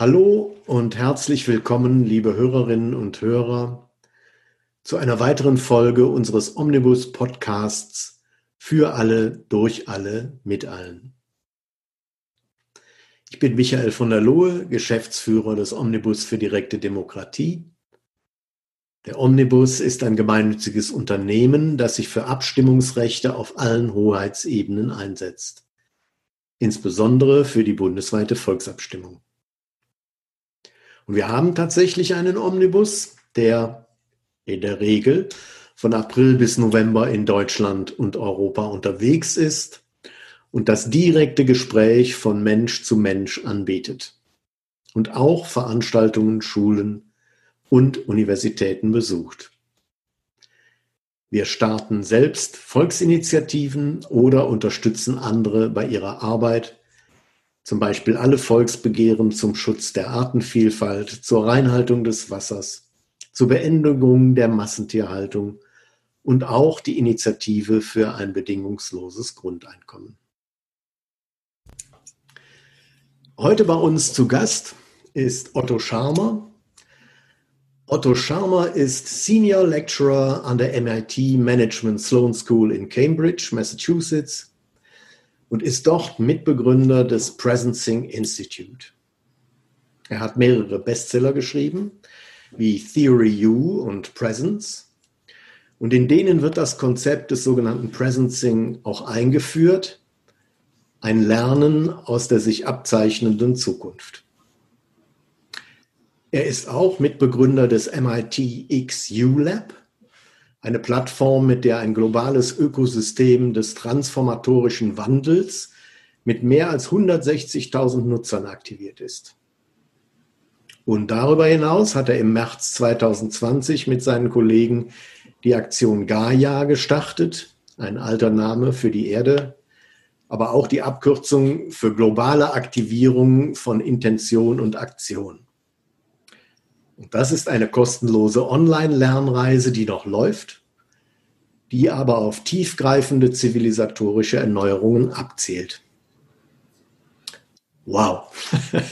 Hallo und herzlich willkommen, liebe Hörerinnen und Hörer, zu einer weiteren Folge unseres Omnibus Podcasts für alle, durch alle, mit allen. Ich bin Michael von der Lohe, Geschäftsführer des Omnibus für direkte Demokratie. Der Omnibus ist ein gemeinnütziges Unternehmen, das sich für Abstimmungsrechte auf allen Hoheitsebenen einsetzt, insbesondere für die bundesweite Volksabstimmung. Und wir haben tatsächlich einen Omnibus, der in der Regel von April bis November in Deutschland und Europa unterwegs ist und das direkte Gespräch von Mensch zu Mensch anbietet und auch Veranstaltungen, Schulen und Universitäten besucht. Wir starten selbst Volksinitiativen oder unterstützen andere bei ihrer Arbeit zum Beispiel alle Volksbegehren zum Schutz der Artenvielfalt, zur Reinhaltung des Wassers, zur Beendigung der Massentierhaltung und auch die Initiative für ein bedingungsloses Grundeinkommen. Heute bei uns zu Gast ist Otto Scharmer. Otto Scharmer ist Senior Lecturer an der MIT Management Sloan School in Cambridge, Massachusetts und ist dort Mitbegründer des Presencing Institute. Er hat mehrere Bestseller geschrieben, wie Theory U und Presence. Und in denen wird das Konzept des sogenannten Presencing auch eingeführt, ein Lernen aus der sich abzeichnenden Zukunft. Er ist auch Mitbegründer des MIT XU Lab, eine Plattform, mit der ein globales Ökosystem des transformatorischen Wandels mit mehr als 160.000 Nutzern aktiviert ist. Und darüber hinaus hat er im März 2020 mit seinen Kollegen die Aktion Gaia gestartet, ein alter Name für die Erde, aber auch die Abkürzung für globale Aktivierung von Intention und Aktion. Und das ist eine kostenlose Online-Lernreise, die noch läuft, die aber auf tiefgreifende zivilisatorische Erneuerungen abzielt. Wow.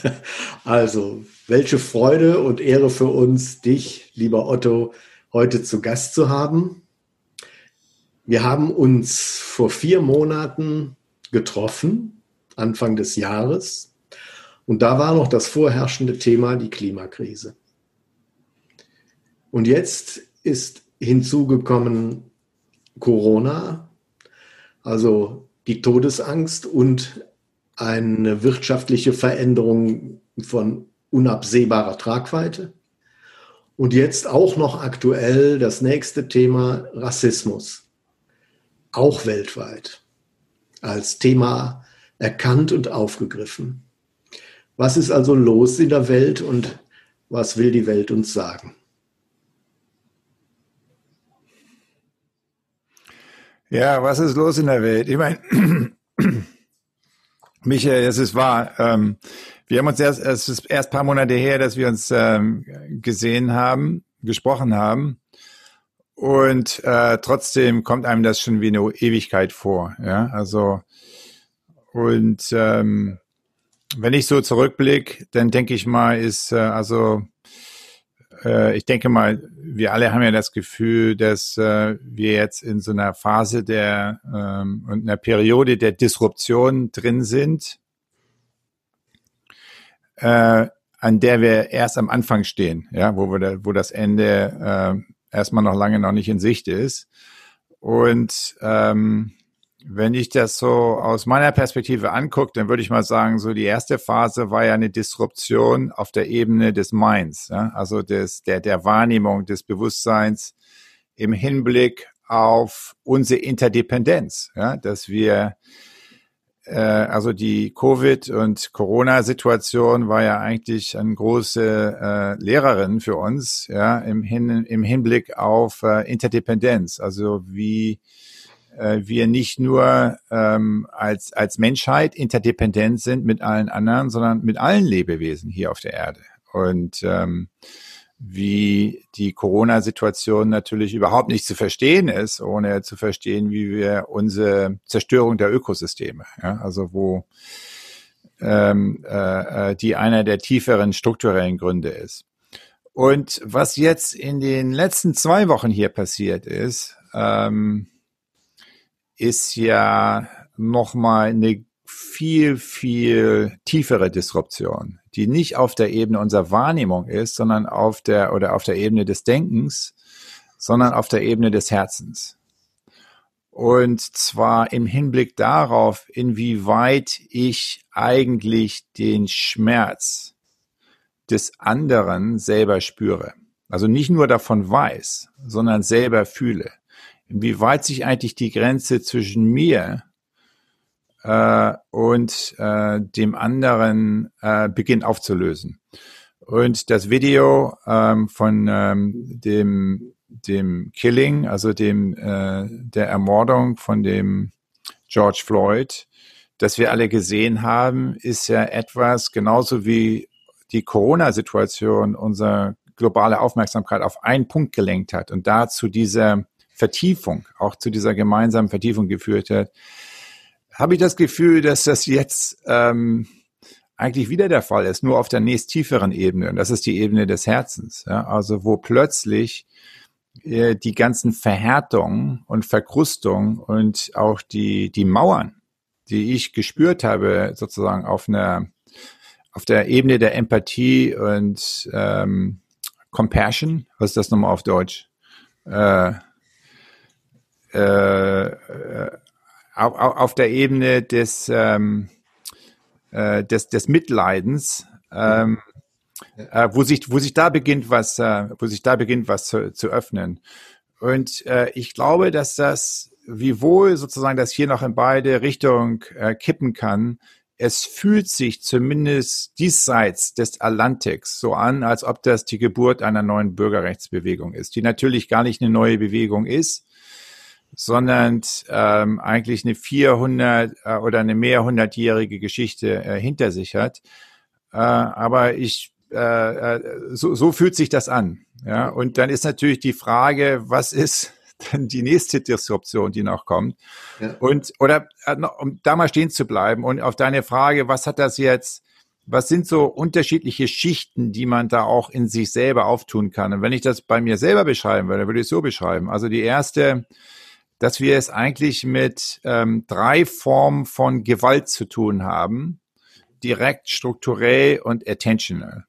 also, welche Freude und Ehre für uns, dich, lieber Otto, heute zu Gast zu haben. Wir haben uns vor vier Monaten getroffen, Anfang des Jahres, und da war noch das vorherrschende Thema die Klimakrise. Und jetzt ist hinzugekommen Corona, also die Todesangst und eine wirtschaftliche Veränderung von unabsehbarer Tragweite. Und jetzt auch noch aktuell das nächste Thema Rassismus, auch weltweit, als Thema erkannt und aufgegriffen. Was ist also los in der Welt und was will die Welt uns sagen? Ja, was ist los in der Welt? Ich meine, Michael, es ist wahr. Ähm, wir haben uns erst, es ist erst paar Monate her, dass wir uns ähm, gesehen haben, gesprochen haben. Und äh, trotzdem kommt einem das schon wie eine Ewigkeit vor. Ja, also und ähm, wenn ich so zurückblicke, dann denke ich mal, ist äh, also ich denke mal, wir alle haben ja das Gefühl, dass äh, wir jetzt in so einer Phase der ähm, und einer Periode der Disruption drin sind, äh, an der wir erst am Anfang stehen, ja, wo wir wo das Ende äh, erstmal noch lange noch nicht in Sicht ist. Und ähm, wenn ich das so aus meiner Perspektive angucke, dann würde ich mal sagen, so die erste Phase war ja eine Disruption auf der Ebene des Minds, ja? also des, der, der Wahrnehmung, des Bewusstseins im Hinblick auf unsere Interdependenz, ja? dass wir äh, also die Covid- und Corona-Situation war ja eigentlich eine große äh, Lehrerin für uns, ja, im, Hin im Hinblick auf äh, Interdependenz. Also wie äh, wir nicht nur ähm, als, als Menschheit interdependent sind mit allen anderen, sondern mit allen Lebewesen hier auf der Erde. Und ähm, wie die Corona-Situation natürlich überhaupt nicht zu verstehen ist, ohne zu verstehen, wie wir unsere Zerstörung der Ökosysteme, ja, also wo ähm, äh, äh, die einer der tieferen strukturellen Gründe ist. Und was jetzt in den letzten zwei Wochen hier passiert ist, ähm, ist ja nochmal eine viel, viel tiefere Disruption, die nicht auf der Ebene unserer Wahrnehmung ist, sondern auf der oder auf der Ebene des Denkens, sondern auf der Ebene des Herzens. Und zwar im Hinblick darauf, inwieweit ich eigentlich den Schmerz des anderen selber spüre. Also nicht nur davon weiß, sondern selber fühle. Inwieweit sich eigentlich die Grenze zwischen mir äh, und äh, dem anderen äh, beginnt aufzulösen. Und das Video ähm, von ähm, dem dem Killing, also dem äh, der Ermordung von dem George Floyd, das wir alle gesehen haben, ist ja etwas genauso wie die Corona-Situation unsere globale Aufmerksamkeit auf einen Punkt gelenkt hat und dazu diese Vertiefung, auch zu dieser gemeinsamen Vertiefung geführt hat, habe ich das Gefühl, dass das jetzt ähm, eigentlich wieder der Fall ist, nur auf der nächst tieferen Ebene. Und das ist die Ebene des Herzens. Ja? Also wo plötzlich äh, die ganzen Verhärtungen und Verkrustungen und auch die, die Mauern, die ich gespürt habe, sozusagen auf einer auf der Ebene der Empathie und ähm, Compassion, was ist das nochmal auf Deutsch? Äh, äh, äh auf, auf der Ebene des, ähm, äh, des, des Mitleidens, ähm, äh, wo sich, wo sich da beginnt, was, äh, wo sich da beginnt, was zu, zu öffnen. Und äh, ich glaube, dass das, wiewohl sozusagen das hier noch in beide Richtungen äh, kippen kann, es fühlt sich zumindest diesseits des Atlantiks so an, als ob das die Geburt einer neuen Bürgerrechtsbewegung ist, die natürlich gar nicht eine neue Bewegung ist, sondern ähm, eigentlich eine 400 äh, oder eine mehrhundertjährige Geschichte äh, hinter sich hat. Äh, aber ich äh, äh, so, so fühlt sich das an. Ja, und dann ist natürlich die Frage, was ist dann die nächste Disruption, die noch kommt? Ja. Und oder äh, um da mal stehen zu bleiben und auf deine Frage, was hat das jetzt? Was sind so unterschiedliche Schichten, die man da auch in sich selber auftun kann? Und wenn ich das bei mir selber beschreiben würde, würde ich es so beschreiben. Also die erste, dass wir es eigentlich mit ähm, drei Formen von Gewalt zu tun haben. Direkt, strukturell und attentional.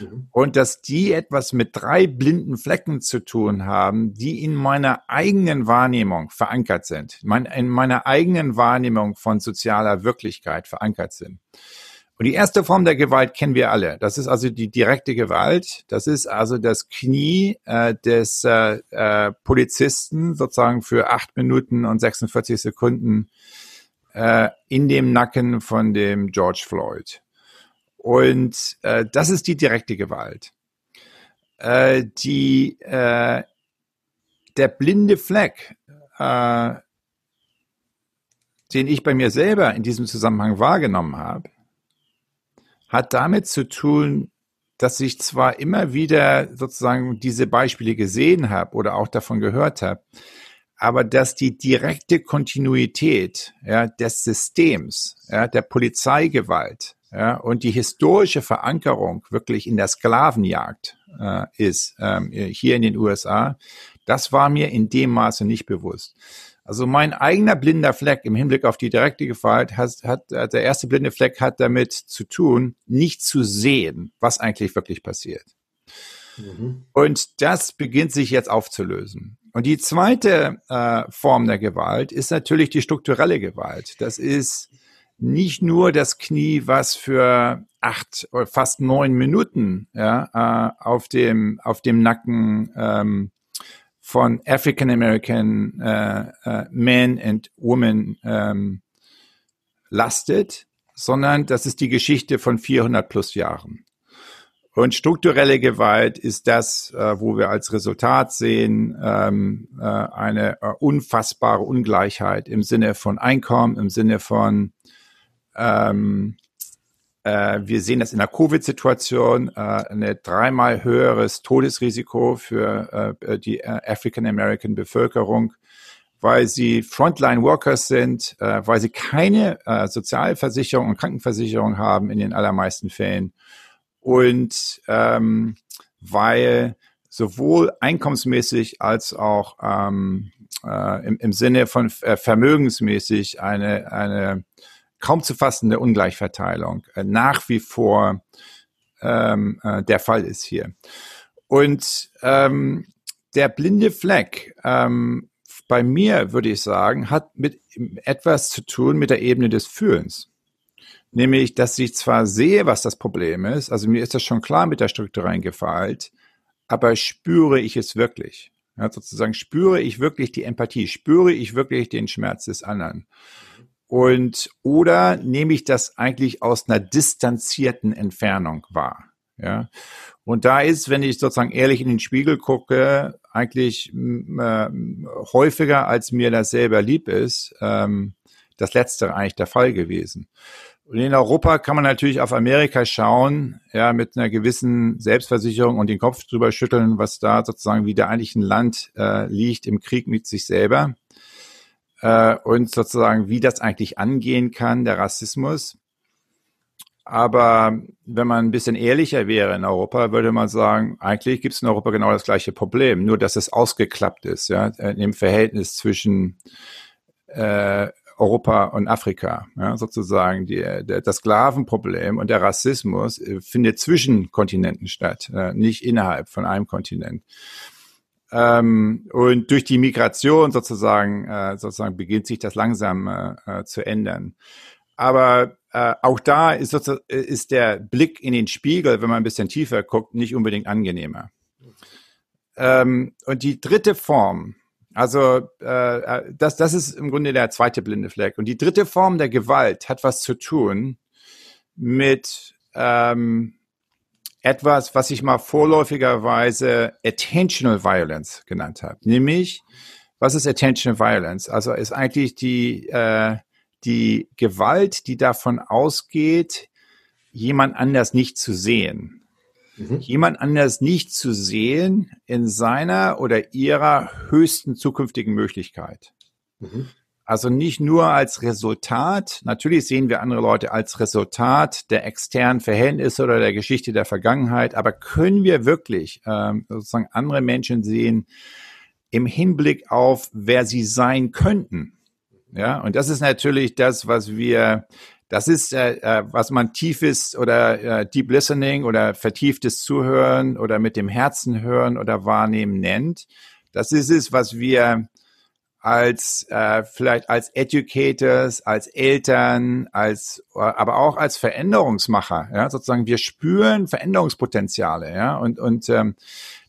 Mhm. Und dass die etwas mit drei blinden Flecken zu tun haben, die in meiner eigenen Wahrnehmung verankert sind, in meiner eigenen Wahrnehmung von sozialer Wirklichkeit verankert sind. Und die erste Form der Gewalt kennen wir alle. Das ist also die direkte Gewalt. Das ist also das Knie äh, des äh, äh, Polizisten sozusagen für acht Minuten und 46 Sekunden äh, in dem Nacken von dem George Floyd. Und äh, das ist die direkte Gewalt. Äh, die äh, der blinde Fleck, äh, den ich bei mir selber in diesem Zusammenhang wahrgenommen habe, hat damit zu tun, dass ich zwar immer wieder sozusagen diese Beispiele gesehen habe oder auch davon gehört habe, aber dass die direkte Kontinuität ja, des Systems, ja, der Polizeigewalt ja, und die historische Verankerung wirklich in der Sklavenjagd äh, ist ähm, hier in den USA, das war mir in dem Maße nicht bewusst. Also mein eigener blinder Fleck im Hinblick auf die direkte Gewalt hat, hat der erste blinde Fleck hat damit zu tun, nicht zu sehen, was eigentlich wirklich passiert. Mhm. Und das beginnt sich jetzt aufzulösen. Und die zweite äh, Form der Gewalt ist natürlich die strukturelle Gewalt. Das ist nicht nur das Knie, was für acht oder fast neun Minuten ja, äh, auf dem auf dem Nacken ähm, von African American äh, äh, Men and Women ähm, lastet, sondern das ist die Geschichte von 400 plus Jahren. Und strukturelle Gewalt ist das, äh, wo wir als Resultat sehen, ähm, äh, eine äh, unfassbare Ungleichheit im Sinne von Einkommen, im Sinne von ähm, äh, wir sehen das in der Covid-Situation, äh, ein dreimal höheres Todesrisiko für äh, die African American Bevölkerung, weil sie Frontline-Workers sind, äh, weil sie keine äh, Sozialversicherung und Krankenversicherung haben in den allermeisten Fällen und ähm, weil sowohl einkommensmäßig als auch ähm, äh, im, im Sinne von äh, vermögensmäßig eine, eine kaum zu fassende Ungleichverteilung äh, nach wie vor ähm, äh, der Fall ist hier. Und ähm, der blinde Fleck ähm, bei mir, würde ich sagen, hat mit etwas zu tun mit der Ebene des Fühlens. Nämlich, dass ich zwar sehe, was das Problem ist, also mir ist das schon klar mit der strukturellen Gewalt, aber spüre ich es wirklich? Ja, sozusagen spüre ich wirklich die Empathie, spüre ich wirklich den Schmerz des anderen. Und oder nehme ich das eigentlich aus einer distanzierten Entfernung wahr? Ja. Und da ist, wenn ich sozusagen ehrlich in den Spiegel gucke, eigentlich äh, häufiger, als mir das selber lieb ist, ähm, das Letztere eigentlich der Fall gewesen. Und in Europa kann man natürlich auf Amerika schauen, ja, mit einer gewissen Selbstversicherung und den Kopf drüber schütteln, was da sozusagen wieder eigentlich ein Land äh, liegt im Krieg mit sich selber. Äh, und sozusagen, wie das eigentlich angehen kann, der Rassismus. Aber wenn man ein bisschen ehrlicher wäre in Europa, würde man sagen, eigentlich gibt es in Europa genau das gleiche Problem, nur dass es ausgeklappt ist, ja, im Verhältnis zwischen äh, Europa und Afrika, ja, sozusagen. Die, der, das Sklavenproblem und der Rassismus äh, findet zwischen Kontinenten statt, äh, nicht innerhalb von einem Kontinent. Ähm, und durch die Migration sozusagen, äh, sozusagen beginnt sich das langsam äh, äh zu ändern. Aber äh, auch da ist, ist der Blick in den Spiegel, wenn man ein bisschen tiefer guckt, nicht unbedingt angenehmer. Ähm, und die dritte Form, also äh, äh, das, das ist im Grunde der zweite blinde Fleck. Und die dritte Form der Gewalt hat was zu tun mit ähm, etwas, was ich mal vorläufigerweise Attentional Violence genannt habe. Nämlich, was ist Attentional Violence? Also ist eigentlich die, äh, die Gewalt, die davon ausgeht, jemand anders nicht zu sehen mhm. jemand anders nicht zu sehen in seiner oder ihrer höchsten zukünftigen Möglichkeit. Mhm. Also nicht nur als Resultat, natürlich sehen wir andere Leute als Resultat der externen Verhältnisse oder der Geschichte der Vergangenheit, aber können wir wirklich ähm, sozusagen andere Menschen sehen im Hinblick auf, wer sie sein könnten? Ja, und das ist natürlich das, was wir das ist, äh, äh, was man tiefes oder äh, Deep Listening oder vertieftes Zuhören oder mit dem Herzen hören oder wahrnehmen nennt. Das ist es, was wir als äh, vielleicht als Educators, als Eltern, als aber auch als Veränderungsmacher, ja, sozusagen wir spüren Veränderungspotenziale, ja, und und ähm,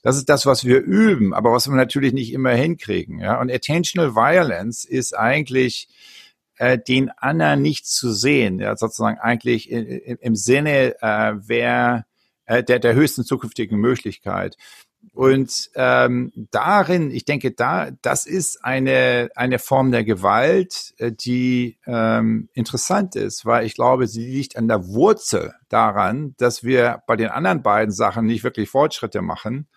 das ist das, was wir üben, aber was wir natürlich nicht immer hinkriegen, ja. Und attentional violence ist eigentlich äh, den anderen nicht zu sehen, ja, sozusagen eigentlich in, in, im Sinne äh, wer äh, der, der höchsten zukünftigen Möglichkeit. Und ähm, darin, ich denke, da, das ist eine, eine Form der Gewalt, äh, die ähm, interessant ist, weil ich glaube, sie liegt an der Wurzel daran, dass wir bei den anderen beiden Sachen nicht wirklich Fortschritte machen.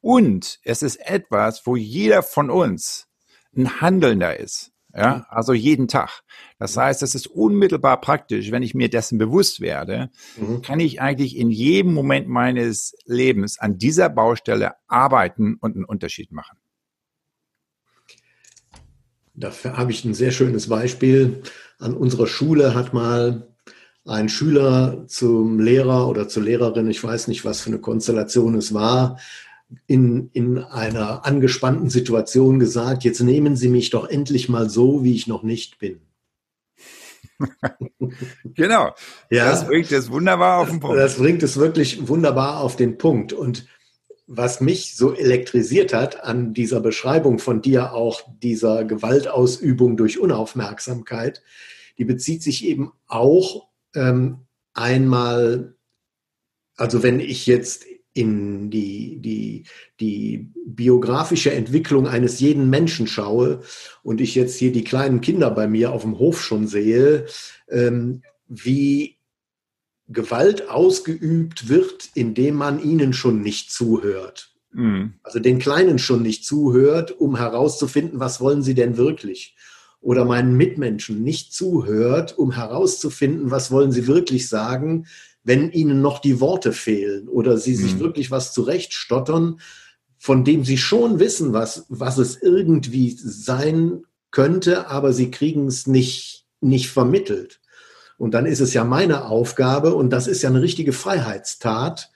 Und es ist etwas, wo jeder von uns ein Handelnder ist. Ja, mhm. also jeden Tag. Das mhm. heißt, es ist unmittelbar praktisch, wenn ich mir dessen bewusst werde, mhm. kann ich eigentlich in jedem Moment meines Lebens an dieser Baustelle arbeiten und einen Unterschied machen. Dafür habe ich ein sehr schönes Beispiel. An unserer Schule hat mal ein Schüler zum Lehrer oder zur Lehrerin, ich weiß nicht, was für eine Konstellation es war, in, in einer angespannten Situation gesagt, jetzt nehmen Sie mich doch endlich mal so, wie ich noch nicht bin. genau. Ja, das bringt es wunderbar auf den Punkt. Das bringt es wirklich wunderbar auf den Punkt. Und was mich so elektrisiert hat an dieser Beschreibung von dir auch dieser Gewaltausübung durch Unaufmerksamkeit, die bezieht sich eben auch ähm, einmal, also wenn ich jetzt in die, die, die biografische Entwicklung eines jeden Menschen schaue und ich jetzt hier die kleinen Kinder bei mir auf dem Hof schon sehe, ähm, wie Gewalt ausgeübt wird, indem man ihnen schon nicht zuhört. Mhm. Also den Kleinen schon nicht zuhört, um herauszufinden, was wollen sie denn wirklich. Oder meinen Mitmenschen nicht zuhört, um herauszufinden, was wollen sie wirklich sagen, wenn ihnen noch die Worte fehlen oder sie sich mhm. wirklich was zurechtstottern, von dem sie schon wissen, was, was es irgendwie sein könnte, aber sie kriegen es nicht, nicht vermittelt. Und dann ist es ja meine Aufgabe, und das ist ja eine richtige Freiheitstat,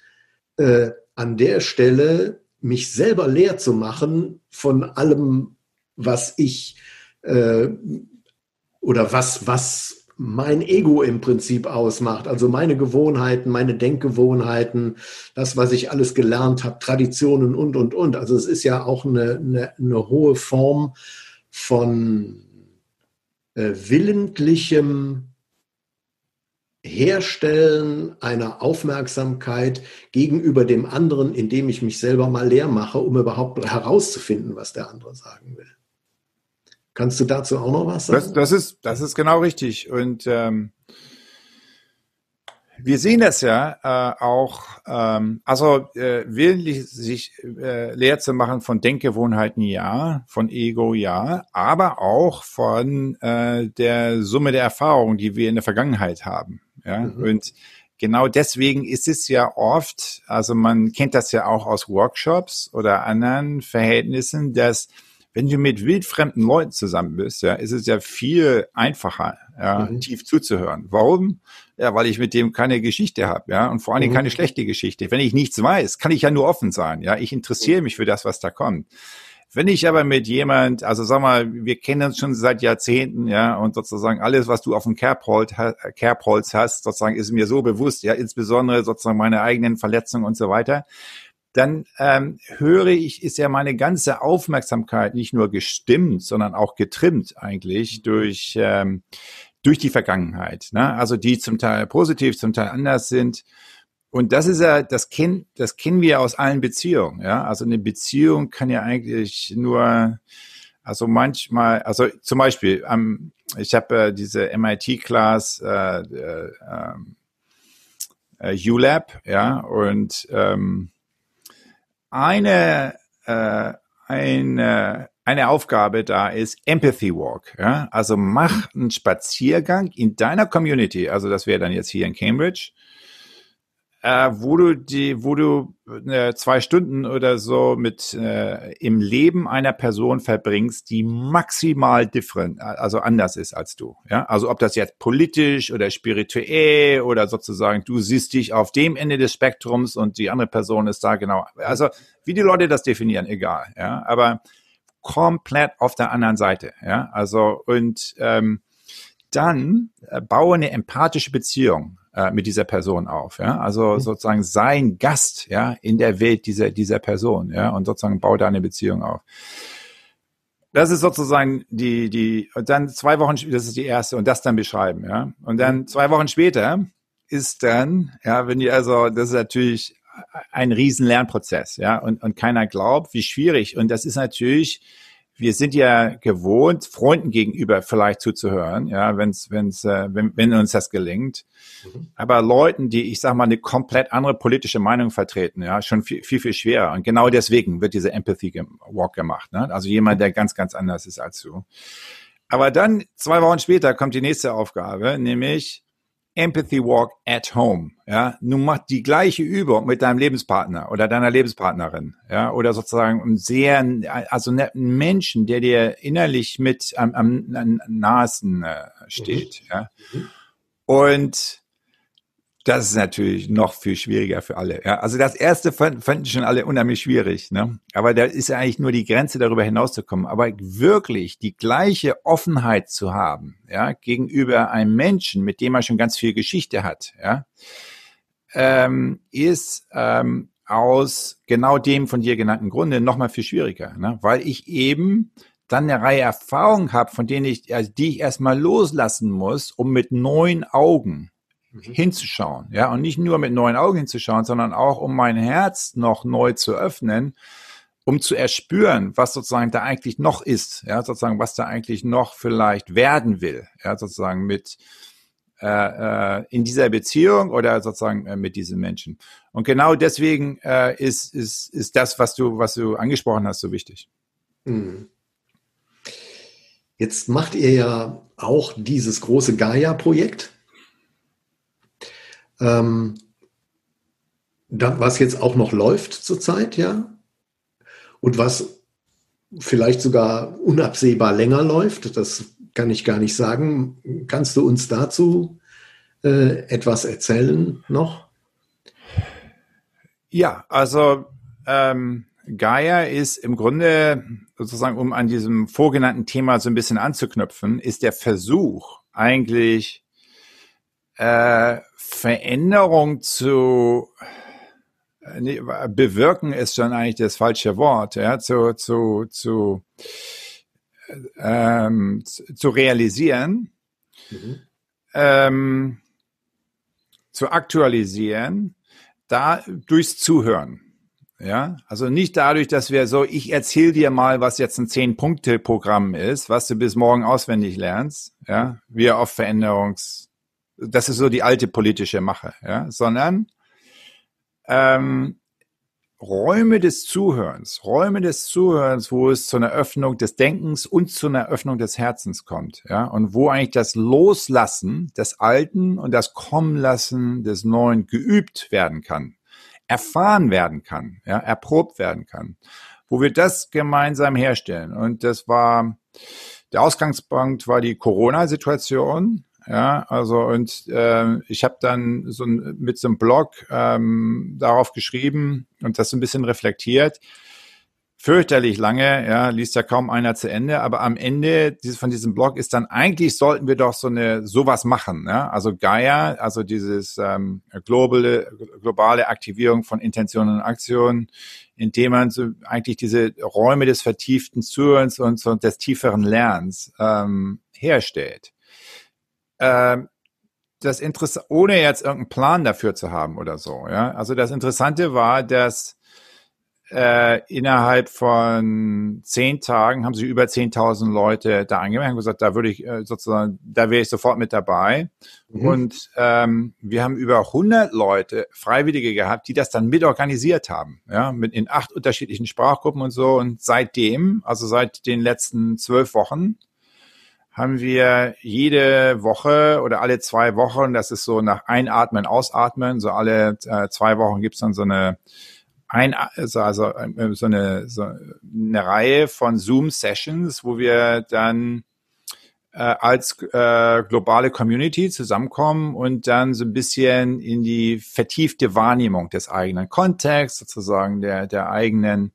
äh, an der Stelle mich selber leer zu machen von allem, was ich äh, oder was, was mein Ego im Prinzip ausmacht. Also meine Gewohnheiten, meine Denkgewohnheiten, das, was ich alles gelernt habe, Traditionen und, und, und. Also es ist ja auch eine, eine, eine hohe Form von äh, willentlichem Herstellen einer Aufmerksamkeit gegenüber dem anderen, indem ich mich selber mal leer mache, um überhaupt herauszufinden, was der andere sagen will. Kannst du dazu auch noch was sagen? Das, das ist, das ist genau richtig. Und ähm, wir sehen das ja äh, auch, ähm, also äh, willentlich sich äh, leer zu machen von Denkgewohnheiten, ja, von Ego, ja, aber auch von äh, der Summe der Erfahrungen, die wir in der Vergangenheit haben. Ja, mhm. und genau deswegen ist es ja oft, also man kennt das ja auch aus Workshops oder anderen Verhältnissen, dass wenn du mit wildfremden Leuten zusammen bist, ja, ist es ja viel einfacher, ja, mhm. tief zuzuhören. Warum? Ja, weil ich mit dem keine Geschichte habe, ja, und vor allen Dingen mhm. keine schlechte Geschichte. Wenn ich nichts weiß, kann ich ja nur offen sein, ja. Ich interessiere mich für das, was da kommt. Wenn ich aber mit jemand, also sag mal, wir kennen uns schon seit Jahrzehnten, ja, und sozusagen alles, was du auf dem Kerbholz, Kerbholz hast, sozusagen ist mir so bewusst, ja, insbesondere sozusagen meine eigenen Verletzungen und so weiter, dann ähm, höre ich, ist ja meine ganze Aufmerksamkeit nicht nur gestimmt, sondern auch getrimmt eigentlich durch, ähm, durch die Vergangenheit. Ne? Also die zum Teil positiv, zum Teil anders sind. Und das ist ja, das kennen, das kennen wir aus allen Beziehungen. Ja, also eine Beziehung kann ja eigentlich nur, also manchmal, also zum Beispiel, ähm, ich habe äh, diese MIT-Class äh, äh, äh, ULab, ja, und ähm, eine äh, eine eine Aufgabe da ist Empathy Walk. Ja? Also mach einen Spaziergang in deiner Community. Also das wäre dann jetzt hier in Cambridge äh, wo du die, wo du äh, zwei Stunden oder so mit äh, im Leben einer Person verbringst, die maximal different, also anders ist als du. Ja, also ob das jetzt politisch oder spirituell oder sozusagen du siehst dich auf dem Ende des Spektrums und die andere Person ist da genau. Also wie die Leute das definieren, egal. Ja, aber komplett auf der anderen Seite. Ja, also und ähm, dann äh, baue eine empathische Beziehung äh, mit dieser Person auf. Ja? Also mhm. sozusagen sein Gast ja, in der Welt dieser, dieser Person ja? und sozusagen baue da eine Beziehung auf. Das ist sozusagen die, die, und dann zwei Wochen, das ist die erste, und das dann beschreiben, ja. Und dann mhm. zwei Wochen später ist dann, ja, wenn die also, das ist natürlich ein riesen Lernprozess, ja, und, und keiner glaubt, wie schwierig. Und das ist natürlich, wir sind ja gewohnt, Freunden gegenüber vielleicht zuzuhören, ja, wenn's, wenn's, äh, wenn, wenn uns das gelingt. Mhm. Aber Leuten, die, ich sag mal, eine komplett andere politische Meinung vertreten, ja, schon viel, viel, viel schwerer. Und genau deswegen wird diese Empathy Walk gemacht, ne? Also jemand, der ganz, ganz anders ist als du. Aber dann, zwei Wochen später, kommt die nächste Aufgabe, nämlich Empathy Walk at Home. Ja, nun mach die gleiche Übung mit deinem Lebenspartner oder deiner Lebenspartnerin. Ja, oder sozusagen einen sehr, also einen Menschen, der dir innerlich mit am, am, am nahesten äh, steht. Mhm. Ja, mhm. und das ist natürlich noch viel schwieriger für alle. Ja, also das erste fanden schon alle unheimlich schwierig. Ne? Aber da ist eigentlich nur die Grenze, darüber hinauszukommen. Aber wirklich die gleiche Offenheit zu haben, ja, gegenüber einem Menschen, mit dem man schon ganz viel Geschichte hat, ja, ähm, ist ähm, aus genau dem von dir genannten Grunde nochmal viel schwieriger, ne? weil ich eben dann eine Reihe Erfahrungen habe, von denen ich, also die ich erstmal loslassen muss, um mit neuen Augen Mhm. hinzuschauen, ja, und nicht nur mit neuen Augen hinzuschauen, sondern auch um mein Herz noch neu zu öffnen, um zu erspüren, was sozusagen da eigentlich noch ist, ja, sozusagen, was da eigentlich noch vielleicht werden will, ja, sozusagen mit äh, äh, in dieser Beziehung oder sozusagen äh, mit diesen Menschen. Und genau deswegen ist, ist, ist das, was du, was du angesprochen hast, so wichtig. Hm. Jetzt macht ihr ja auch dieses große Gaia-Projekt, ähm, was jetzt auch noch läuft zurzeit, ja, und was vielleicht sogar unabsehbar länger läuft. Das kann ich gar nicht sagen. Kannst du uns dazu äh, etwas erzählen noch? Ja, also ähm, Gaia ist im Grunde sozusagen, um an diesem vorgenannten Thema so ein bisschen anzuknüpfen, ist der Versuch eigentlich äh, Veränderung zu äh, nee, bewirken ist schon eigentlich das falsche Wort, ja, zu, zu, zu, ähm, zu realisieren, mhm. ähm, zu aktualisieren, da durchs Zuhören. Ja, also nicht dadurch, dass wir so, ich erzähle dir mal, was jetzt ein Zehn-Punkte-Programm ist, was du bis morgen auswendig lernst, ja, wir auf Veränderungs, das ist so die alte politische Mache, ja, sondern ähm, Räume des Zuhörens, Räume des Zuhörens, wo es zu einer Öffnung des Denkens und zu einer Öffnung des Herzens kommt, ja, und wo eigentlich das Loslassen des Alten und das Kommenlassen des Neuen geübt werden kann, erfahren werden kann, ja, erprobt werden kann, wo wir das gemeinsam herstellen. Und das war, der Ausgangspunkt war die Corona-Situation, ja, also und äh, ich habe dann so ein, mit so einem Blog ähm, darauf geschrieben und das so ein bisschen reflektiert. Fürchterlich lange, ja, liest ja kaum einer zu Ende, aber am Ende dieses, von diesem Blog ist dann eigentlich sollten wir doch so eine sowas machen, ja? also Gaia, also dieses ähm, globale globale Aktivierung von Intentionen und Aktionen, indem man so eigentlich diese Räume des vertieften Zuhörens und so des tieferen Lernens ähm, herstellt. Ähm, das Interesse, ohne jetzt irgendeinen Plan dafür zu haben oder so, ja. Also das Interessante war, dass äh, innerhalb von zehn Tagen haben sie über 10.000 Leute da angemeldet und gesagt, da würde ich äh, sozusagen, da wäre ich sofort mit dabei. Mhm. Und ähm, wir haben über 100 Leute, Freiwillige gehabt, die das dann mitorganisiert haben, ja, mit in acht unterschiedlichen Sprachgruppen und so. Und seitdem, also seit den letzten zwölf Wochen, haben wir jede Woche oder alle zwei Wochen, das ist so nach Einatmen, Ausatmen, so alle äh, zwei Wochen gibt's dann so eine ein, also, also so, eine, so eine Reihe von Zoom-Sessions, wo wir dann äh, als äh, globale Community zusammenkommen und dann so ein bisschen in die vertiefte Wahrnehmung des eigenen Kontexts, sozusagen der, der eigenen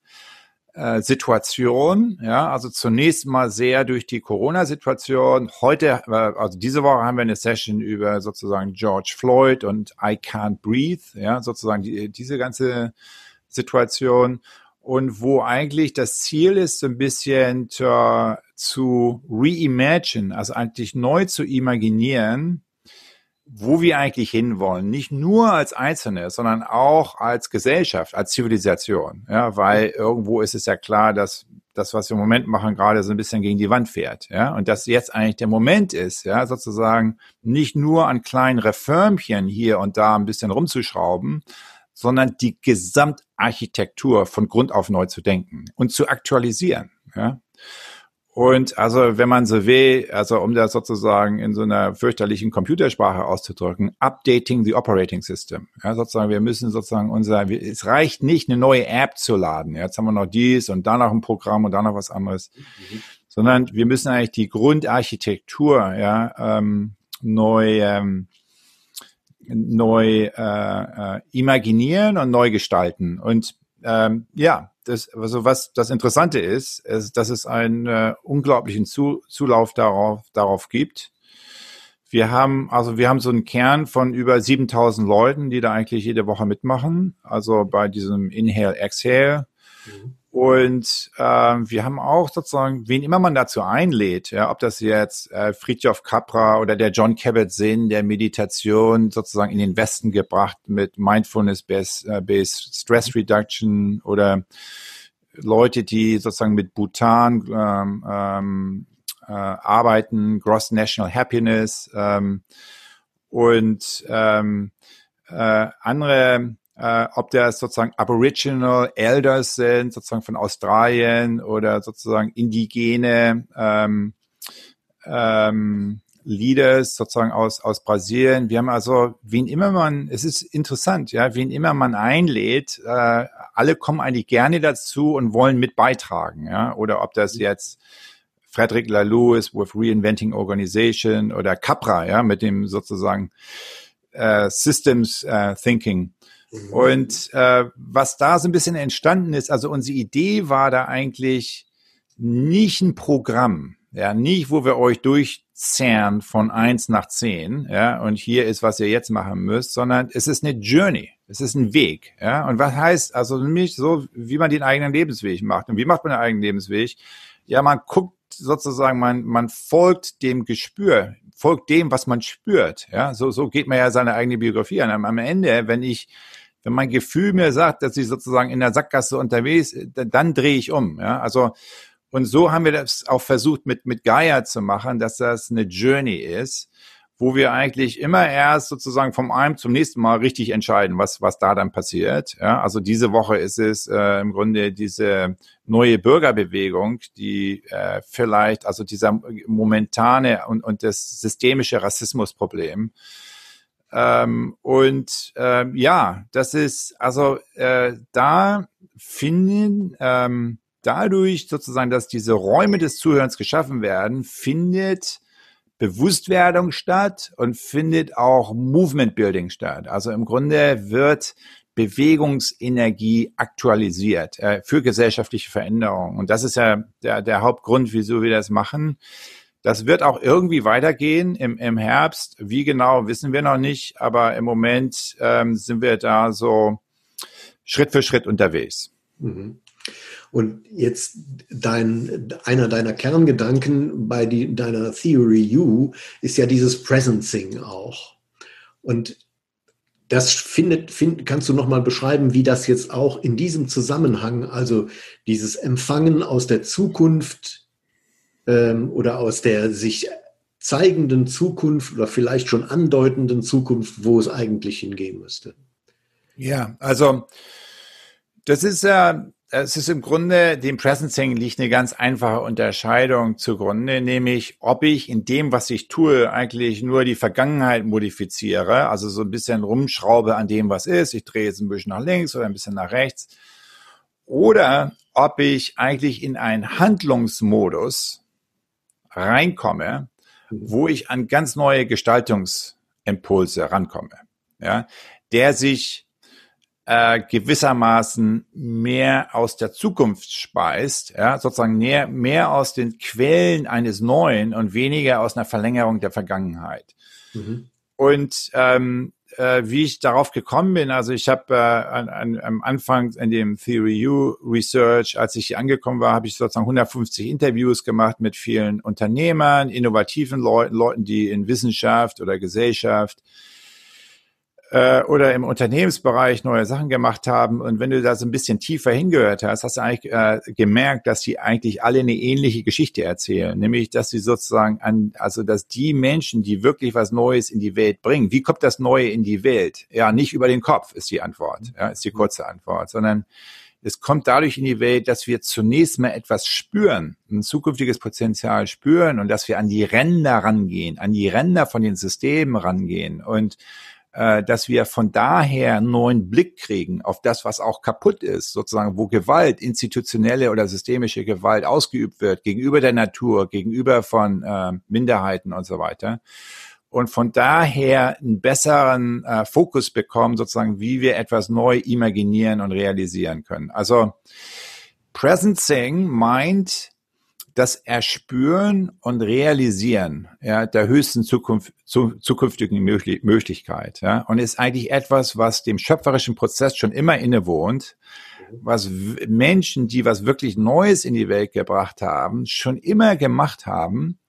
äh, Situation. Ja, also zunächst mal sehr durch die Corona-Situation. Heute, äh, also diese Woche haben wir eine Session über sozusagen George Floyd und I Can't Breathe. Ja, sozusagen die, diese ganze Situation und wo eigentlich das Ziel ist, so ein bisschen zu, zu reimagine, also eigentlich neu zu imaginieren, wo wir eigentlich hinwollen. Nicht nur als Einzelne, sondern auch als Gesellschaft, als Zivilisation. Ja, weil irgendwo ist es ja klar, dass das, was wir im Moment machen, gerade so ein bisschen gegen die Wand fährt. Ja, und dass jetzt eigentlich der Moment ist, ja, sozusagen nicht nur an kleinen Reformchen hier und da ein bisschen rumzuschrauben, sondern die Gesamtarchitektur von Grund auf neu zu denken und zu aktualisieren. Ja. Und also, wenn man so will, also um das sozusagen in so einer fürchterlichen Computersprache auszudrücken, updating the operating system. Ja, sozusagen, wir müssen sozusagen unser, es reicht nicht, eine neue App zu laden. Ja, jetzt haben wir noch dies und da noch ein Programm und da noch was anderes. Mhm. Sondern wir müssen eigentlich die Grundarchitektur, ja, ähm, neu, ähm, neu äh, äh, imaginieren und neu gestalten. Und ähm, ja, das, also was das Interessante ist, ist, dass es einen äh, unglaublichen Zu, Zulauf darauf, darauf gibt. Wir haben, also wir haben so einen Kern von über 7000 Leuten, die da eigentlich jede Woche mitmachen. Also bei diesem Inhale, Exhale. Mhm. Und äh, wir haben auch sozusagen, wen immer man dazu einlädt, ja, ob das jetzt äh, Friedhof Capra oder der John Kabat-Zinn, der Meditation sozusagen in den Westen gebracht mit Mindfulness-Based äh, Stress Reduction oder Leute, die sozusagen mit Bhutan ähm, ähm, äh, arbeiten, Gross National Happiness ähm, und ähm, äh, andere, äh, ob das sozusagen Aboriginal Elders sind, sozusagen von Australien oder sozusagen indigene ähm, ähm, Leaders sozusagen aus, aus Brasilien. Wir haben also, wen immer man, es ist interessant, ja, wen immer man einlädt, äh, alle kommen eigentlich gerne dazu und wollen mit beitragen, ja, oder ob das jetzt Frederick Laloux ist with Reinventing Organization oder Capra, ja, mit dem sozusagen äh, Systems äh, Thinking. Mhm. Und äh, was da so ein bisschen entstanden ist, also unsere Idee war da eigentlich nicht ein Programm, ja, nicht, wo wir euch durchzerren von eins nach zehn, ja, und hier ist, was ihr jetzt machen müsst, sondern es ist eine Journey. Es ist ein Weg, ja. Und was heißt, also nämlich so, wie man den eigenen Lebensweg macht. Und wie macht man den eigenen Lebensweg? Ja, man guckt sozusagen, man, man folgt dem Gespür, folgt dem, was man spürt, ja. So, so geht man ja seine eigene Biografie an. Am Ende, wenn ich, wenn mein Gefühl mir sagt, dass ich sozusagen in der Sackgasse unterwegs, dann drehe ich um, ja. Also, und so haben wir das auch versucht mit, mit Gaia zu machen, dass das eine Journey ist, wo wir eigentlich immer erst sozusagen vom einen zum nächsten Mal richtig entscheiden, was, was da dann passiert. Ja, also diese Woche ist es äh, im Grunde diese neue Bürgerbewegung, die äh, vielleicht, also dieser momentane und, und das systemische Rassismusproblem. Ähm, und äh, ja, das ist, also äh, da finden ähm, dadurch sozusagen, dass diese Räume des Zuhörens geschaffen werden, findet Bewusstwerdung statt und findet auch Movement Building statt. Also im Grunde wird Bewegungsenergie aktualisiert äh, für gesellschaftliche Veränderungen. Und das ist ja der, der Hauptgrund, wieso wir das machen. Das wird auch irgendwie weitergehen im, im Herbst. Wie genau, wissen wir noch nicht. Aber im Moment ähm, sind wir da so Schritt für Schritt unterwegs. Mhm. Und jetzt dein, einer deiner Kerngedanken bei die, deiner Theory U ist ja dieses Presencing auch. Und das findet, find, kannst du nochmal beschreiben, wie das jetzt auch in diesem Zusammenhang, also dieses Empfangen aus der Zukunft ähm, oder aus der sich zeigenden Zukunft oder vielleicht schon andeutenden Zukunft, wo es eigentlich hingehen müsste. Ja, also das ist ja es ist im Grunde, dem Presencing liegt eine ganz einfache Unterscheidung zugrunde, nämlich ob ich in dem, was ich tue, eigentlich nur die Vergangenheit modifiziere, also so ein bisschen rumschraube an dem, was ist. Ich drehe jetzt ein bisschen nach links oder ein bisschen nach rechts. Oder ob ich eigentlich in einen Handlungsmodus reinkomme, wo ich an ganz neue Gestaltungsimpulse rankomme, ja, der sich äh, gewissermaßen mehr aus der Zukunft speist, ja, sozusagen mehr, mehr aus den Quellen eines Neuen und weniger aus einer Verlängerung der Vergangenheit. Mhm. Und ähm, äh, wie ich darauf gekommen bin, also ich habe äh, an, an, am Anfang in dem Theory U Research, als ich hier angekommen war, habe ich sozusagen 150 Interviews gemacht mit vielen Unternehmern, innovativen Leuten, Leuten, die in Wissenschaft oder Gesellschaft äh, oder im Unternehmensbereich neue Sachen gemacht haben. Und wenn du da so ein bisschen tiefer hingehört hast, hast du eigentlich äh, gemerkt, dass sie eigentlich alle eine ähnliche Geschichte erzählen. Nämlich, dass sie sozusagen an, also dass die Menschen, die wirklich was Neues in die Welt bringen, wie kommt das Neue in die Welt? Ja, nicht über den Kopf ist die Antwort, ja, ist die kurze Antwort, sondern es kommt dadurch in die Welt, dass wir zunächst mal etwas spüren, ein zukünftiges Potenzial spüren und dass wir an die Ränder rangehen, an die Ränder von den Systemen rangehen und äh, dass wir von daher einen neuen Blick kriegen auf das, was auch kaputt ist, sozusagen, wo Gewalt, institutionelle oder systemische Gewalt ausgeübt wird, gegenüber der Natur, gegenüber von äh, Minderheiten und so weiter. Und von daher einen besseren äh, Fokus bekommen, sozusagen, wie wir etwas neu imaginieren und realisieren können. Also Presencing meint, das Erspüren und Realisieren ja, der höchsten Zukunft, zu, zukünftigen Möglich Möglichkeit. Ja, und ist eigentlich etwas, was dem schöpferischen Prozess schon immer innewohnt, was Menschen, die was wirklich Neues in die Welt gebracht haben, schon immer gemacht haben,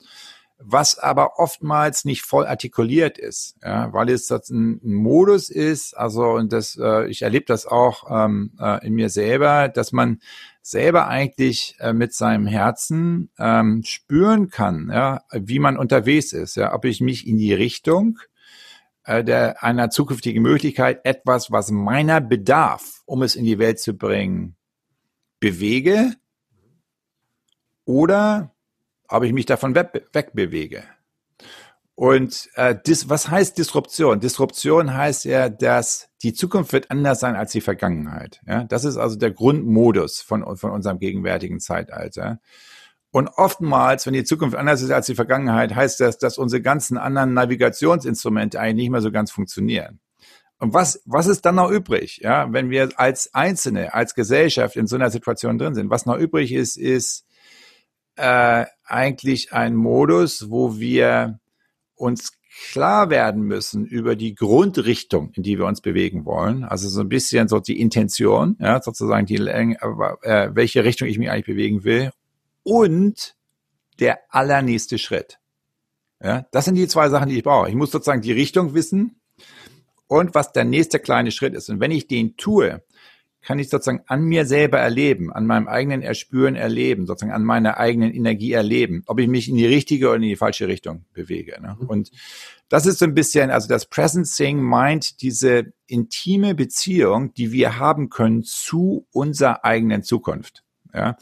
was aber oftmals nicht voll artikuliert ist, ja, weil es das ein, Modus ist, also und das, äh, ich erlebe das auch ähm, äh, in mir selber, dass man selber eigentlich äh, mit seinem Herzen ähm, spüren kann, ja, wie man unterwegs ist, ja, ob ich mich in die Richtung äh, der, einer zukünftigen Möglichkeit etwas, was meiner bedarf, um es in die Welt zu bringen, bewege oder ob ich mich davon wegbewege. Und äh, dis, was heißt Disruption? Disruption heißt ja, dass die Zukunft wird anders sein als die Vergangenheit. Ja? Das ist also der Grundmodus von, von unserem gegenwärtigen Zeitalter. Und oftmals, wenn die Zukunft anders ist als die Vergangenheit, heißt das, dass unsere ganzen anderen Navigationsinstrumente eigentlich nicht mehr so ganz funktionieren. Und was, was ist dann noch übrig, ja, wenn wir als Einzelne, als Gesellschaft in so einer Situation drin sind? Was noch übrig ist, ist äh, eigentlich ein Modus, wo wir uns klar werden müssen über die Grundrichtung, in die wir uns bewegen wollen. Also so ein bisschen so die Intention, ja, sozusagen die äh, welche Richtung ich mich eigentlich bewegen will und der allernächste Schritt. Ja, das sind die zwei Sachen, die ich brauche. Ich muss sozusagen die Richtung wissen und was der nächste kleine Schritt ist. Und wenn ich den tue, kann ich sozusagen an mir selber erleben, an meinem eigenen Erspüren erleben, sozusagen an meiner eigenen Energie erleben, ob ich mich in die richtige oder in die falsche Richtung bewege. Ne? Mhm. Und das ist so ein bisschen, also das Presencing meint diese intime Beziehung, die wir haben können zu unserer eigenen Zukunft. Ja?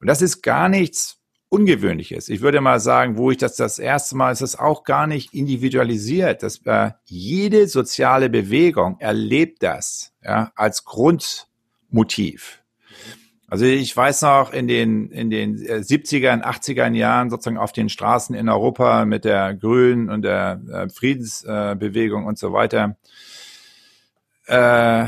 Und das ist gar nichts Ungewöhnliches. Ich würde mal sagen, wo ich das das erste Mal, ist es auch gar nicht individualisiert. Dass äh, jede soziale Bewegung erlebt das ja, als Grund Motiv. Also ich weiß noch in den, in den 70er und 80er Jahren sozusagen auf den Straßen in Europa mit der Grünen und der äh, Friedensbewegung und so weiter. Äh,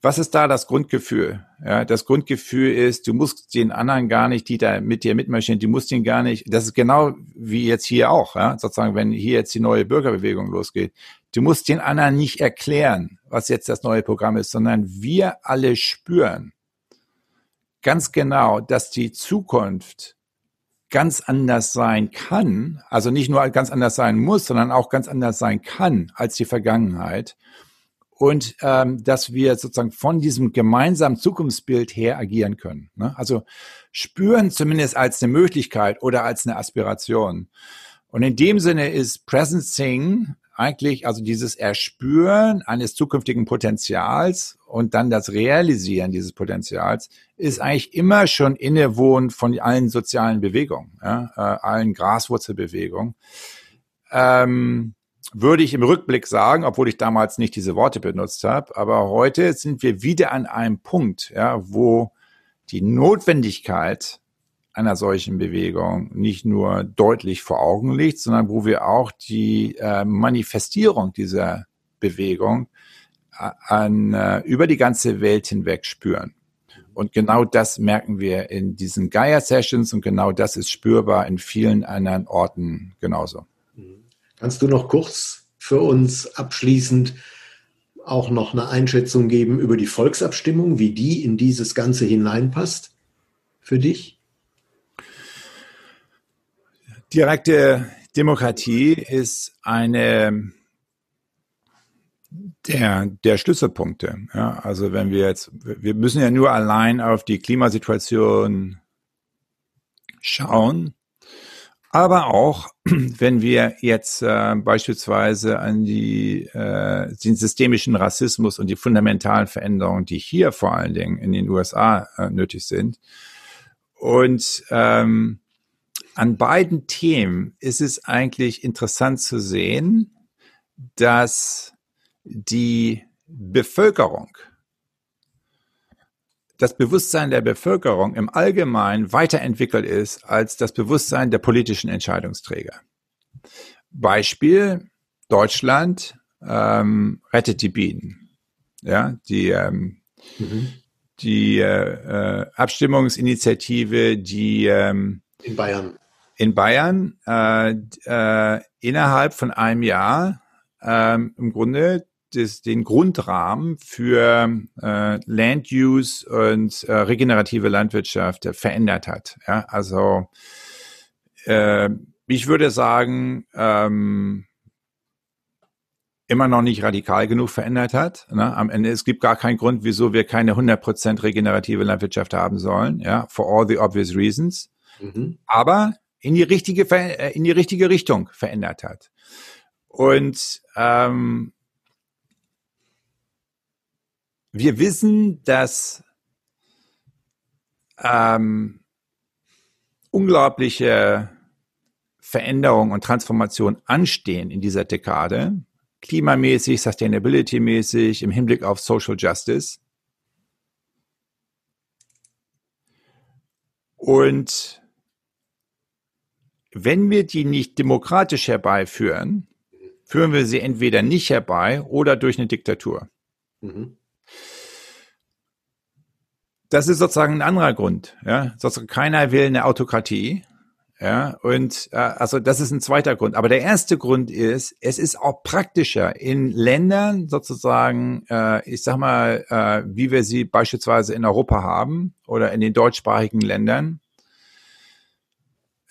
was ist da das Grundgefühl? Ja, das Grundgefühl ist, du musst den anderen gar nicht, die da mit dir mitmarschieren, du musst ihn gar nicht, das ist genau wie jetzt hier auch, ja, sozusagen, wenn hier jetzt die neue Bürgerbewegung losgeht. Du musst den anderen nicht erklären, was jetzt das neue Programm ist, sondern wir alle spüren ganz genau, dass die Zukunft ganz anders sein kann, also nicht nur ganz anders sein muss, sondern auch ganz anders sein kann als die Vergangenheit. Und ähm, dass wir sozusagen von diesem gemeinsamen Zukunftsbild her agieren können. Ne? Also spüren zumindest als eine Möglichkeit oder als eine Aspiration. Und in dem Sinne ist Presencing eigentlich, also dieses Erspüren eines zukünftigen Potenzials und dann das Realisieren dieses Potenzials ist eigentlich immer schon innewohnt von allen sozialen Bewegungen, ja, äh, allen Graswurzelbewegungen. Ähm, würde ich im Rückblick sagen, obwohl ich damals nicht diese Worte benutzt habe, aber heute sind wir wieder an einem Punkt, ja, wo die Notwendigkeit einer solchen Bewegung nicht nur deutlich vor Augen liegt, sondern wo wir auch die äh, Manifestierung dieser Bewegung äh, an, äh, über die ganze Welt hinweg spüren. Und genau das merken wir in diesen Gaia-Sessions und genau das ist spürbar in vielen anderen Orten genauso. Kannst du noch kurz für uns abschließend auch noch eine Einschätzung geben über die Volksabstimmung, wie die in dieses Ganze hineinpasst für dich? Direkte Demokratie ist eine der, der Schlüsselpunkte. Ja, also wenn wir jetzt, wir müssen ja nur allein auf die Klimasituation schauen, aber auch wenn wir jetzt äh, beispielsweise an die, äh, den systemischen Rassismus und die fundamentalen Veränderungen, die hier vor allen Dingen in den USA äh, nötig sind, und ähm, an beiden Themen ist es eigentlich interessant zu sehen, dass die Bevölkerung, das Bewusstsein der Bevölkerung im Allgemeinen weiterentwickelt ist als das Bewusstsein der politischen Entscheidungsträger. Beispiel Deutschland ähm, rettet die Bienen. Ja, die ähm, mhm. die äh, äh, Abstimmungsinitiative, die ähm, in Bayern in Bayern äh, äh, innerhalb von einem Jahr äh, im Grunde des, den Grundrahmen für äh, Land Use und äh, regenerative Landwirtschaft äh, verändert hat. Ja, also äh, ich würde sagen, ähm, immer noch nicht radikal genug verändert hat. Ne? Am Ende, es gibt gar keinen Grund, wieso wir keine 100% regenerative Landwirtschaft haben sollen, ja, for all the obvious reasons. Mhm. Aber in die richtige, äh, in die richtige Richtung verändert hat. Und ähm, wir wissen, dass ähm, unglaubliche Veränderungen und Transformationen anstehen in dieser Dekade, klimamäßig, sustainability-mäßig, im Hinblick auf Social Justice. Und wenn wir die nicht demokratisch herbeiführen, führen wir sie entweder nicht herbei oder durch eine Diktatur. Mhm. Das ist sozusagen ein anderer Grund. Ja? Sozusagen keiner will eine Autokratie. Ja, und äh, also das ist ein zweiter Grund. Aber der erste Grund ist, es ist auch praktischer in Ländern sozusagen, äh, ich sag mal, äh, wie wir sie beispielsweise in Europa haben oder in den deutschsprachigen Ländern,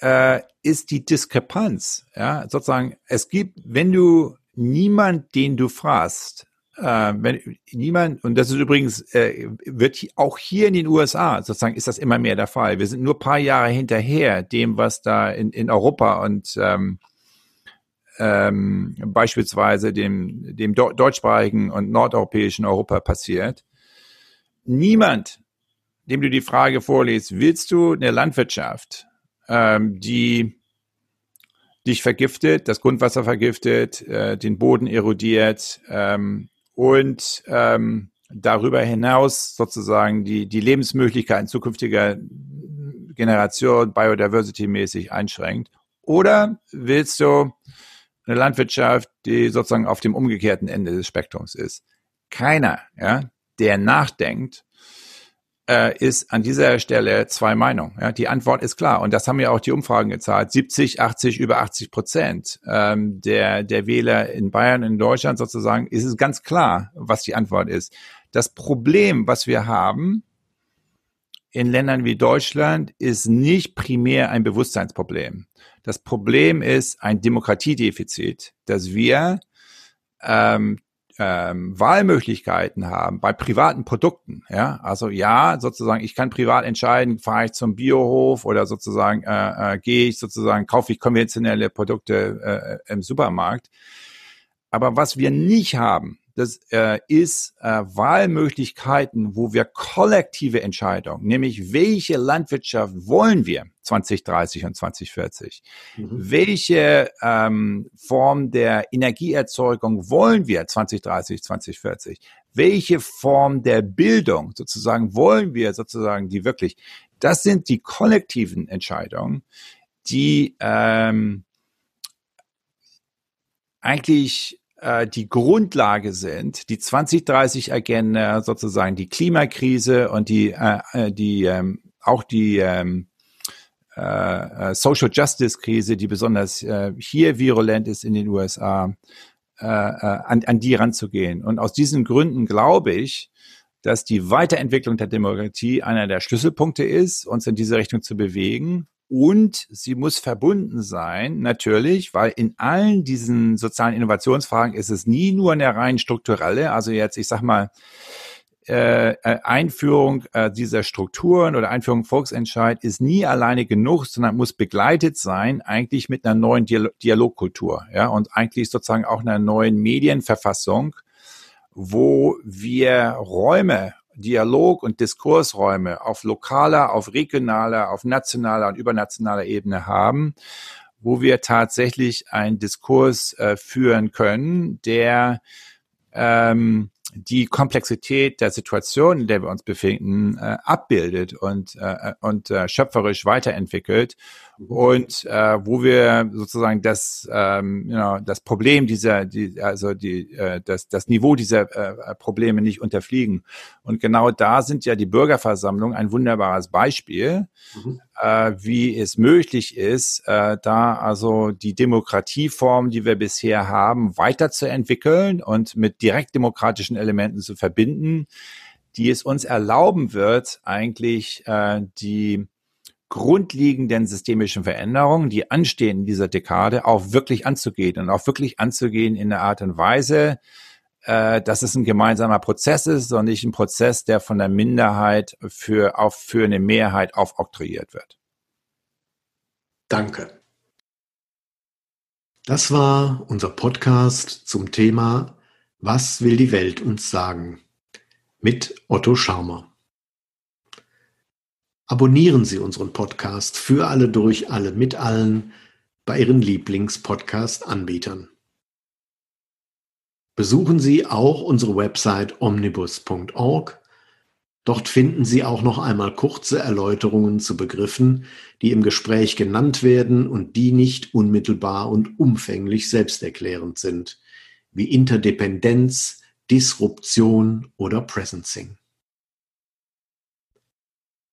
äh, ist die Diskrepanz. Ja, sozusagen, es gibt, wenn du niemand, den du fragst, äh, wenn niemand, und das ist übrigens, äh, wird auch hier in den USA, sozusagen ist das immer mehr der Fall. Wir sind nur paar Jahre hinterher dem, was da in, in Europa und ähm, ähm, beispielsweise dem, dem deutschsprachigen und nordeuropäischen Europa passiert. Niemand, dem du die Frage vorliest, willst du eine Landwirtschaft, ähm, die dich vergiftet, das Grundwasser vergiftet, äh, den Boden erodiert, ähm, und ähm, darüber hinaus sozusagen die, die Lebensmöglichkeiten zukünftiger Generation biodiversity-mäßig einschränkt? Oder willst du eine Landwirtschaft, die sozusagen auf dem umgekehrten Ende des Spektrums ist? Keiner, ja, der nachdenkt, äh, ist an dieser Stelle zwei Meinungen. Ja, die Antwort ist klar und das haben ja auch die Umfragen gezeigt. 70, 80, über 80 Prozent ähm, der, der Wähler in Bayern, in Deutschland sozusagen, ist es ganz klar, was die Antwort ist. Das Problem, was wir haben in Ländern wie Deutschland, ist nicht primär ein Bewusstseinsproblem. Das Problem ist ein Demokratiedefizit, dass wir ähm, ähm, Wahlmöglichkeiten haben bei privaten Produkten. Ja, also ja, sozusagen, ich kann privat entscheiden, fahre ich zum Biohof oder sozusagen äh, äh, gehe ich sozusagen, kaufe ich konventionelle Produkte äh, im Supermarkt. Aber was wir nicht haben, das äh, ist äh, Wahlmöglichkeiten, wo wir kollektive Entscheidungen, nämlich welche Landwirtschaft wollen wir 2030 und 2040? Mhm. Welche ähm, Form der Energieerzeugung wollen wir 2030, 2040? Welche Form der Bildung sozusagen wollen wir sozusagen die wirklich? Das sind die kollektiven Entscheidungen, die ähm, eigentlich äh, die Grundlage sind, die 2030-Agenda sozusagen die Klimakrise und die, äh, äh, die ähm, auch die ähm, äh, äh, Social Justice Krise, die besonders äh, hier virulent ist in den USA, äh, äh, an, an die ranzugehen. Und aus diesen Gründen glaube ich, dass die Weiterentwicklung der Demokratie einer der Schlüsselpunkte ist, uns in diese Richtung zu bewegen und sie muss verbunden sein, natürlich, weil in allen diesen sozialen Innovationsfragen ist es nie nur eine rein strukturelle, also jetzt, ich sag mal, äh, äh, Einführung äh, dieser Strukturen oder Einführung Volksentscheid ist nie alleine genug, sondern muss begleitet sein eigentlich mit einer neuen Dialogkultur, ja, und eigentlich sozusagen auch einer neuen Medienverfassung, wo wir Räume Dialog- und Diskursräume auf lokaler, auf regionaler, auf nationaler und übernationaler Ebene haben, wo wir tatsächlich einen Diskurs äh, führen können, der ähm, die Komplexität der Situation, in der wir uns befinden, äh, abbildet und, äh, und äh, schöpferisch weiterentwickelt und äh, wo wir sozusagen das, ähm, you know, das Problem dieser, die, also die, äh, das, das Niveau dieser äh, Probleme nicht unterfliegen. Und genau da sind ja die Bürgerversammlungen ein wunderbares Beispiel, mhm. äh, wie es möglich ist, äh, da also die Demokratieform, die wir bisher haben, weiterzuentwickeln und mit direktdemokratischen Elementen zu verbinden, die es uns erlauben wird, eigentlich äh, die grundlegenden systemischen Veränderungen, die anstehen in dieser Dekade, auch wirklich anzugehen und auch wirklich anzugehen in einer Art und Weise, äh, dass es ein gemeinsamer Prozess ist und nicht ein Prozess, der von der Minderheit für, auf, für eine Mehrheit aufoktroyiert wird. Danke. Das war unser Podcast zum Thema Was will die Welt uns sagen? mit Otto Scharmer. Abonnieren Sie unseren Podcast für alle durch alle mit allen bei Ihren Lieblings-Podcast-Anbietern. Besuchen Sie auch unsere Website omnibus.org. Dort finden Sie auch noch einmal kurze Erläuterungen zu Begriffen, die im Gespräch genannt werden und die nicht unmittelbar und umfänglich selbsterklärend sind, wie Interdependenz, Disruption oder Presencing.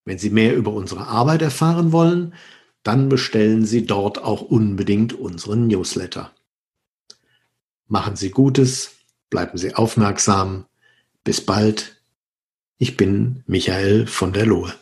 Wenn Sie mehr über unsere Arbeit erfahren wollen, dann bestellen Sie dort auch unbedingt unseren Newsletter. Machen Sie Gutes, bleiben Sie aufmerksam. Bis bald. Ich bin Michael von der Lohe.